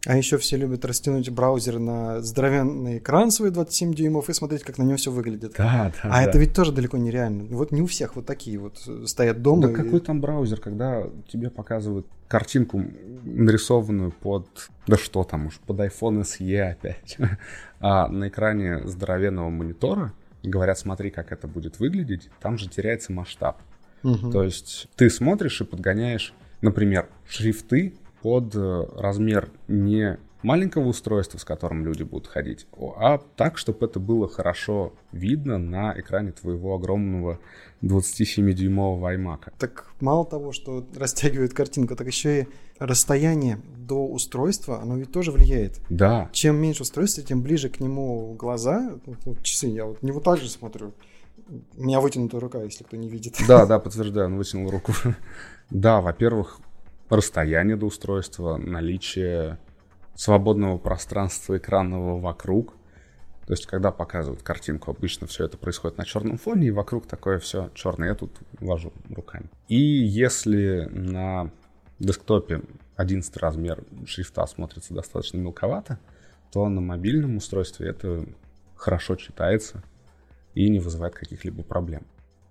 А еще все любят растянуть браузер на здоровенный экран свой 27 дюймов и смотреть, как на нем все выглядит. Да, да. А да. это ведь тоже далеко не реально. Вот не у всех вот такие вот стоят дома. Да и... какой там браузер, когда тебе показывают картинку нарисованную под... Да что там уж, под iPhone SE опять. а на экране здоровенного монитора говорят, смотри, как это будет выглядеть, там же теряется масштаб. Угу. То есть ты смотришь и подгоняешь, например, шрифты под э, размер не маленького устройства, с которым люди будут ходить, а так, чтобы это было хорошо видно на экране твоего огромного 27-дюймового iMac. Так мало того, что растягивает картинку, так еще и расстояние до устройства, оно ведь тоже влияет. Да. Чем меньше устройства, тем ближе к нему глаза. Вот часы, я вот не вот так же смотрю. У меня вытянутая рука, если кто не видит. Да, да, подтверждаю, он вытянул руку. Да, во-первых, расстояние до устройства, наличие свободного пространства экранного вокруг. То есть, когда показывают картинку, обычно все это происходит на черном фоне, и вокруг такое все черное. Я тут вожу руками. И если на десктопе 11 размер шрифта смотрится достаточно мелковато, то на мобильном устройстве это хорошо читается и не вызывает каких-либо проблем.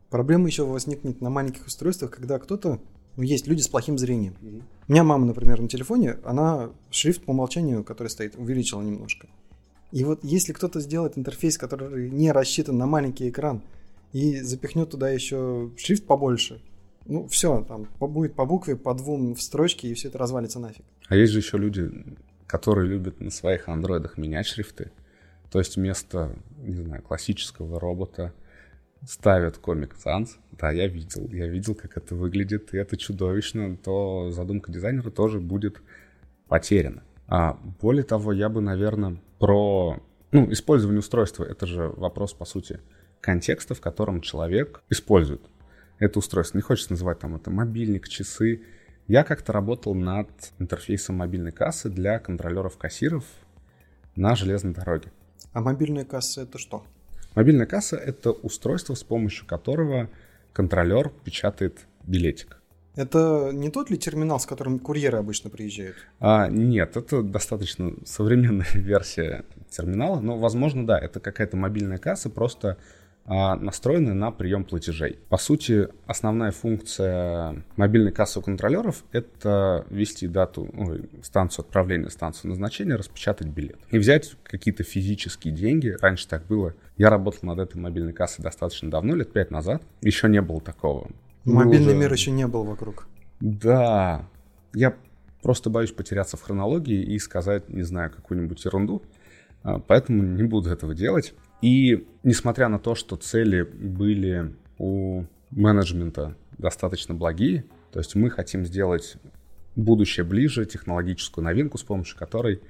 Проблема еще возникнет на маленьких устройствах, когда кто-то есть люди с плохим зрением. У меня мама, например, на телефоне, она шрифт по умолчанию, который стоит, увеличила немножко. И вот если кто-то сделает интерфейс, который не рассчитан на маленький экран, и запихнет туда еще шрифт побольше, ну все, там будет по букве, по двум в строчке, и все это развалится нафиг. А есть же еще люди, которые любят на своих андроидах менять шрифты. То есть вместо, не знаю, классического робота ставят Comic Sans. Да, я видел, я видел, как это выглядит, и это чудовищно, то задумка дизайнера тоже будет потеряна. А более того, я бы, наверное, про ну, использование устройства, это же вопрос, по сути, контекста, в котором человек использует это устройство. Не хочется называть там это мобильник, часы. Я как-то работал над интерфейсом мобильной кассы для контролеров кассиров на железной дороге. А мобильная касса это что? Мобильная касса — это устройство, с помощью которого контролер печатает билетик. Это не тот ли терминал, с которым курьеры обычно приезжают? А, нет, это достаточно современная версия терминала, но, возможно, да, это какая-то мобильная касса, просто настроены на прием платежей. По сути, основная функция мобильной кассы у контролеров — это ввести дату, ой, станцию отправления, станцию назначения, распечатать билет. И взять какие-то физические деньги. Раньше так было. Я работал над этой мобильной кассой достаточно давно, лет пять назад. Еще не было такого. Мобильный уже... мир еще не был вокруг. Да. Я просто боюсь потеряться в хронологии и сказать, не знаю, какую-нибудь ерунду. А, поэтому не буду этого делать. И несмотря на то, что цели были у менеджмента достаточно благие, то есть мы хотим сделать будущее ближе, технологическую новинку, с помощью которой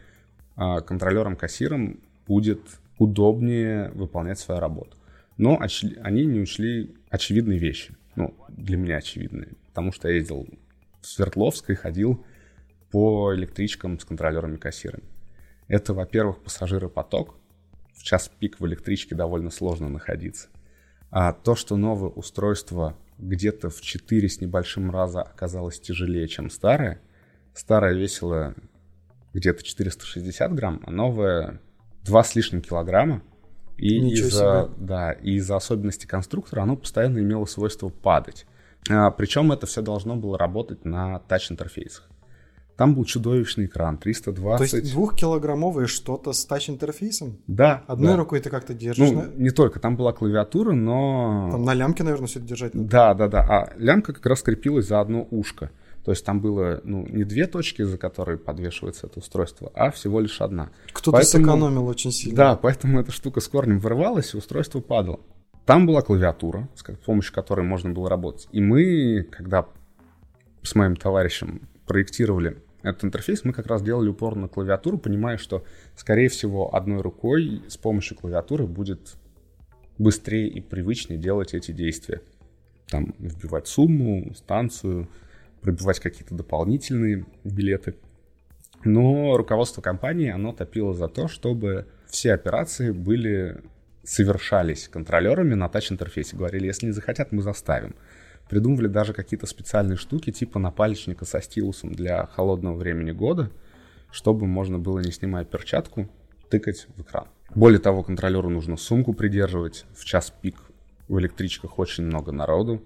а, контролерам-кассирам будет удобнее выполнять свою работу. Но оч- они не учли очевидные вещи. Ну, для меня очевидные. Потому что я ездил в Свердловск и ходил по электричкам с контролерами-кассирами. Это, во-первых, пассажиропоток, в час пик в электричке довольно сложно находиться. А то, что новое устройство где-то в 4 с небольшим раза оказалось тяжелее, чем старое, старое весило где-то 460 грамм, а новое 2 с лишним килограмма. И из-за, да, и из-за особенностей конструктора оно постоянно имело свойство падать. А, причем это все должно было работать на тач-интерфейсах. Там был чудовищный экран, 320. То есть двухкилограммовое что-то с тач-интерфейсом? Да. Одной да. рукой ты как-то держишь? Ну, не только, там была клавиатура, но... Там на лямке, наверное, все это держать надо. Да, да, да. А лямка как раз крепилась за одно ушко. То есть там было, ну, не две точки, за которые подвешивается это устройство, а всего лишь одна. Кто-то Поэтому- сэкономил очень сильно. Да, поэтому эта штука с корнем вырывалась, и устройство падало. Там была клавиатура, с помощью которой можно было работать. И мы, когда с моим товарищем проектировали этот интерфейс, мы как раз делали упор на клавиатуру, понимая, что, скорее всего, одной рукой с помощью клавиатуры будет быстрее и привычнее делать эти действия. Там вбивать сумму, станцию, пробивать какие-то дополнительные билеты. Но руководство компании, оно топило за то, чтобы все операции были совершались контролерами на тач-интерфейсе. Говорили, если не захотят, мы заставим. Придумывали даже какие-то специальные штуки, типа напальчника со стилусом для холодного времени года, чтобы можно было, не снимая перчатку, тыкать в экран. Более того, контролеру нужно сумку придерживать. В час пик в электричках очень много народу.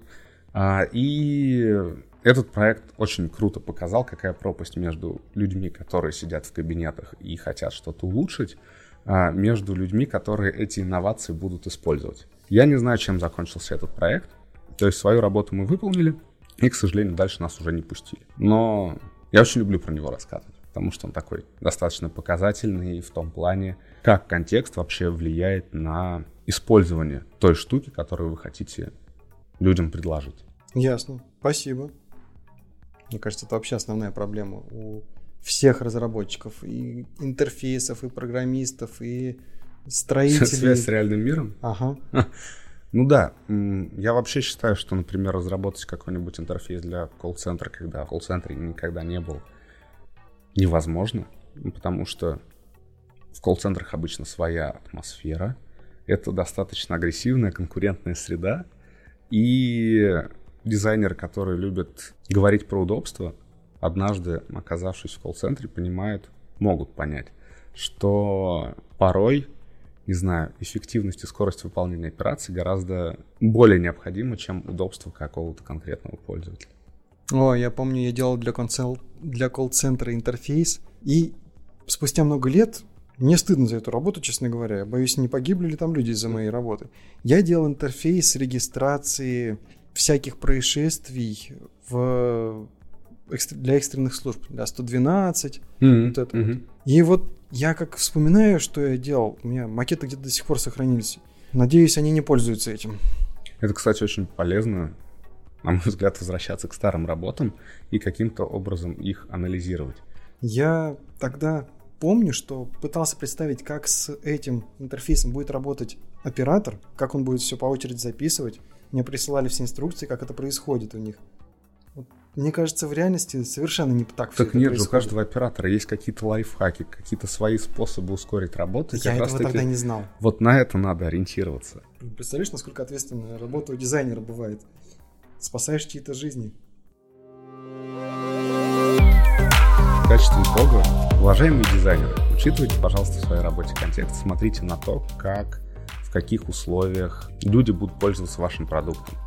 А, И этот проект очень круто показал, какая пропасть между людьми, которые сидят в кабинетах и хотят что-то улучшить, а, между людьми, которые эти инновации будут использовать. Я не знаю, чем закончился этот проект. То есть свою работу мы выполнили, и, к сожалению, дальше нас уже не пустили. Но я очень люблю про него рассказывать, потому что он такой достаточно показательный в том плане, как контекст вообще влияет на использование той штуки, которую вы хотите людям предложить. Ясно. Спасибо. Мне кажется, это вообще основная проблема у всех разработчиков, и интерфейсов, и программистов, и строителей. Связь с реальным миром? Ага. Ну да, я вообще считаю, что, например, разработать какой-нибудь интерфейс для колл-центра, когда в колл-центре никогда не был, невозможно, потому что в колл-центрах обычно своя атмосфера, это достаточно агрессивная конкурентная среда, и дизайнеры, которые любят говорить про удобство, однажды, оказавшись в колл-центре, понимают, могут понять, что порой не знаю, эффективность и скорость выполнения операций гораздо более необходима, чем удобство какого-то конкретного пользователя. О, я помню, я делал для, концел... для колл-центра интерфейс, и спустя много лет мне стыдно за эту работу, честно говоря. Я боюсь, не погибли ли там люди из-за моей работы. Я делал интерфейс регистрации всяких происшествий в... для экстренных служб, для 112. Mm-hmm. Вот это вот. И вот я как вспоминаю, что я делал, у меня макеты где-то до сих пор сохранились. Надеюсь, они не пользуются этим. Это, кстати, очень полезно, на мой взгляд, возвращаться к старым работам и каким-то образом их анализировать. Я тогда помню, что пытался представить, как с этим интерфейсом будет работать оператор, как он будет все по очереди записывать. Мне присылали все инструкции, как это происходит у них. Мне кажется, в реальности совершенно не так все Так нет же, у происходит. каждого оператора есть какие-то лайфхаки, какие-то свои способы ускорить работу. Я этого тогда не знал. Вот на это надо ориентироваться. Представляешь, насколько ответственная работа у дизайнера бывает? Спасаешь чьи-то жизни. В качестве итога, уважаемые дизайнеры, учитывайте, пожалуйста, в своей работе контекст, смотрите на то, как, в каких условиях люди будут пользоваться вашим продуктом.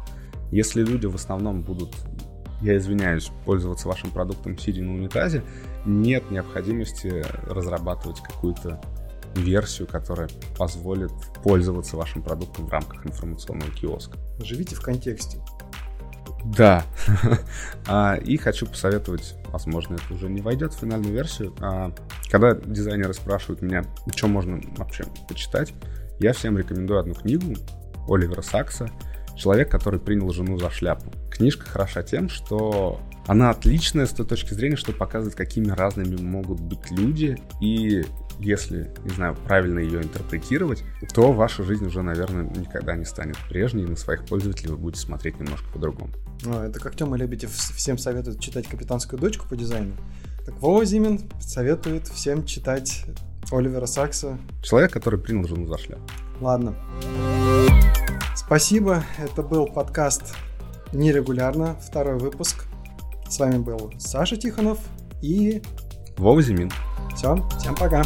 Если люди в основном будут, я извиняюсь, пользоваться вашим продуктом сидя на унитазе, нет необходимости разрабатывать какую-то версию, которая позволит пользоваться вашим продуктом в рамках информационного киоска. Живите в контексте. Да. А, И хочу посоветовать, возможно, это уже не войдет в финальную версию. а, Когда дизайнеры спрашивают меня, что можно вообще почитать, я всем рекомендую одну книгу Оливера Сакса «Человек, который принял жену за шляпу». Книжка хороша тем, что она отличная с той точки зрения, что показывает, какими разными могут быть люди, и если, не знаю, правильно ее интерпретировать, то ваша жизнь уже, наверное, никогда не станет прежней, и на своих пользователей вы будете смотреть немножко по-другому. А, это как Тёма Лебедев всем советует читать «Капитанскую дочку» по дизайну. Так Вова Зимин советует всем читать Оливера Сакса. Человек, который принял жену за шляпу. Ладно. Спасибо. Это был подкаст «Нерегулярно», второй выпуск. С вами был Саша Тихонов и Вова Зимин. все. Всем пока.